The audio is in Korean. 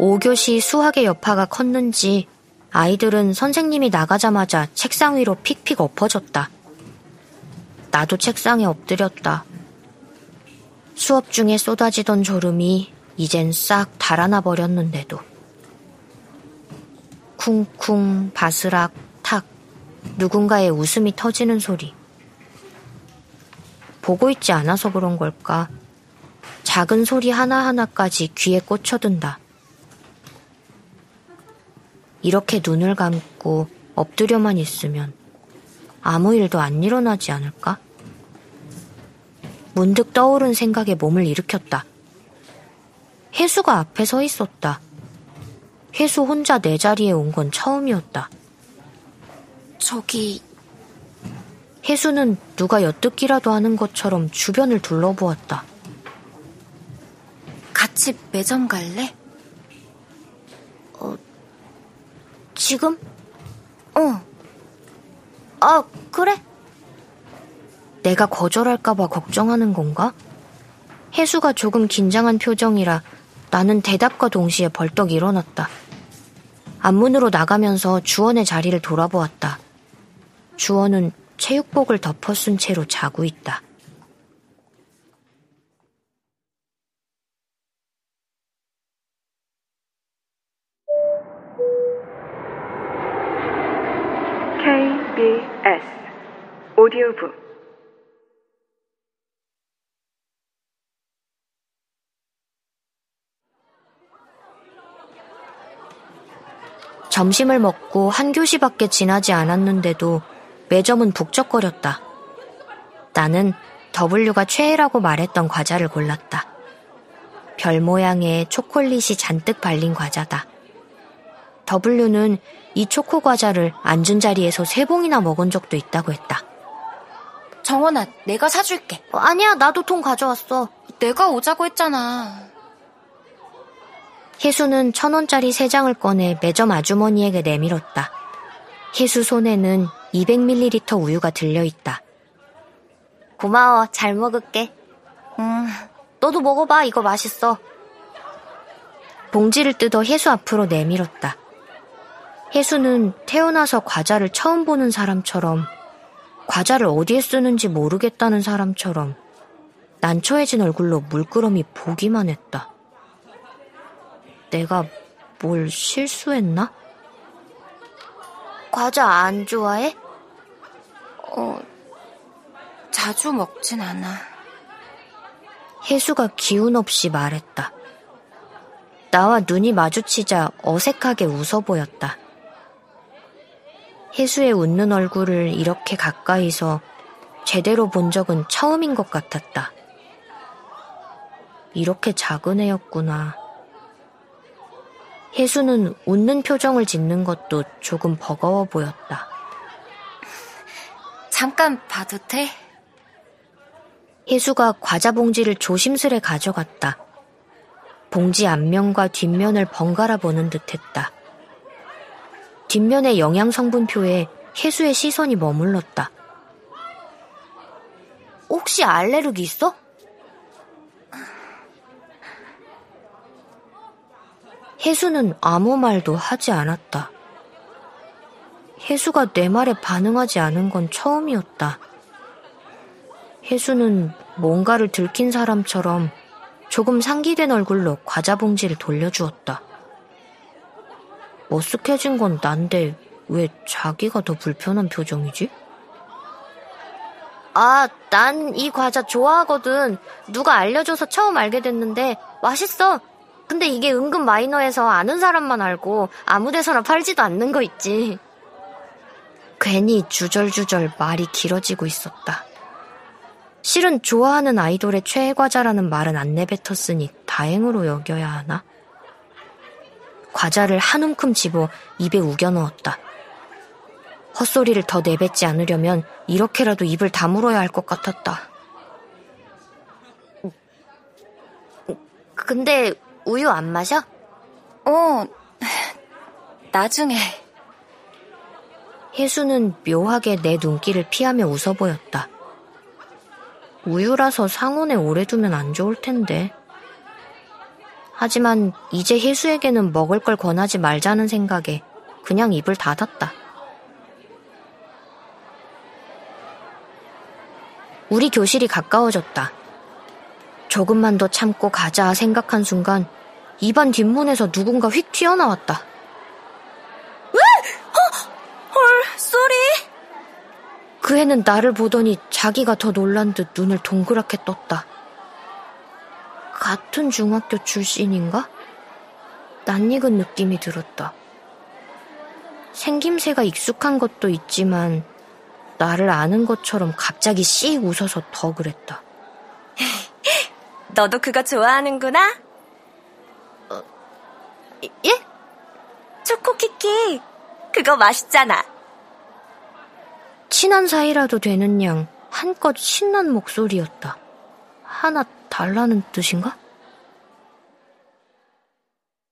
5교시 수학의 여파가 컸는지 아이들은 선생님이 나가자마자 책상 위로 픽픽 엎어졌다. 나도 책상에 엎드렸다. 수업 중에 쏟아지던 졸음이 이젠 싹 달아나 버렸는데도. 쿵쿵, 바스락, 탁, 누군가의 웃음이 터지는 소리. 보고 있지 않아서 그런 걸까? 작은 소리 하나하나까지 귀에 꽂혀든다. 이렇게 눈을 감고 엎드려만 있으면 아무 일도 안 일어나지 않을까? 문득 떠오른 생각에 몸을 일으켰다. 혜수가 앞에 서 있었다. 혜수 혼자 내 자리에 온 건 처음이었다. 저기, 혜수는 누가 엿듣기라도 하는 것처럼 주변을 둘러보았다. 같이 매점 갈래? 지금? 어. 아, 그래? 내가 거절할까봐 걱정하는 건가? 혜수가 조금 긴장한 표정이라 나는 대답과 동시에 벌떡 일어났다. 앞문으로 나가면서 주원의 자리를 돌아보았다. 주원은 체육복을 덮어 쓴 채로 자고 있다. KBS 오디오북 점심을 먹고 한 교시밖에 지나지 않았는데도 매점은 북적거렸다. 나는 W가 최애라고 말했던 과자를 골랐다. 별 모양의 초콜릿이 잔뜩 발린 과자다. W는 이 초코 과자를 앉은 자리에서 세 봉이나 먹은 적도 있다고 했다. 정원아, 내가 사줄게. 어, 아니야, 나도 통 가져왔어. 내가 오자고 했잖아. 혜수는 천 원짜리 세 장을 꺼내 매점 아주머니에게 내밀었다. 혜수 손에는 200ml 우유가 들려있다. 고마워, 잘 먹을게. 음, 너도 먹어봐, 이거 맛있어. 봉지를 뜯어 혜수 앞으로 내밀었다. 혜수는 태어나서 과자를 처음 보는 사람처럼, 과자를 어디에 쓰는지 모르겠다는 사람처럼, 난처해진 얼굴로 물끄러미 보기만 했다. 내가 뭘 실수했나? 과자 안 좋아해? 어, 자주 먹진 않아. 혜수가 기운 없이 말했다. 나와 눈이 마주치자 어색하게 웃어 보였다. 혜수의 웃는 얼굴을 이렇게 가까이서 제대로 본 적은 처음인 것 같았다. 이렇게 작은 애였구나. 혜수는 웃는 표정을 짓는 것도 조금 버거워 보였다. 잠깐 봐도 돼? 혜수가 과자 봉지를 조심스레 가져갔다. 봉지 앞면과 뒷면을 번갈아 보는 듯 했다. 뒷면의 영양 성분표에 혜수의 시선이 머물렀다. 혹시 알레르기 있어? 혜수는 아무 말도 하지 않았다. 혜수가 내 말에 반응하지 않은 건 처음이었다. 혜수는 뭔가를 들킨 사람처럼 조금 상기된 얼굴로 과자 봉지를 돌려주었다. 머쓱해진 건 난데 왜 자기가 더 불편한 표정이지? 아, 난 이 과자 좋아하거든. 누가 알려줘서 처음 알게 됐는데 맛있어. 근데 이게 은근 마이너해서 아는 사람만 알고 아무 데서나 팔지도 않는 거 있지. 괜히 주절주절 말이 길어지고 있었다. 실은 좋아하는 아이돌의 최애 과자라는 말은 안 내뱉었으니 다행으로 여겨야 하나? 과자를 한 움큼 집어 입에 우겨 넣었다. 헛소리를 더 내뱉지 않으려면 이렇게라도 입을 다물어야 할 것 같았다. 근데 우유 안 마셔? 어, 나중에. 혜수는 묘하게 내 눈길을 피하며 웃어 보였다. 우유라서 상온에 오래 두면 안 좋을 텐데. 하지만 이제 혜수에게는 먹을 걸 권하지 말자는 생각에 그냥 입을 닫았다. 우리 교실이 가까워졌다. 조금만 더 참고 가자 생각한 순간 입안 뒷문에서 누군가 휙 튀어나왔다. 헐, 쏘리. 그 애는 나를 보더니 자기가 더 놀란 듯 눈을 동그랗게 떴다. 같은 중학교 출신인가? 낯익은 느낌이 들었다. 생김새가 익숙한 것도 있지만 나를 아는 것처럼 갑자기 씩 웃어서 더 그랬다. 너도 그거 좋아하는구나? 예? 초코키키. 그거 맛있잖아. 친한 사이라도 되는 양 한껏 신난 목소리였다. 하나 달라는 뜻인가?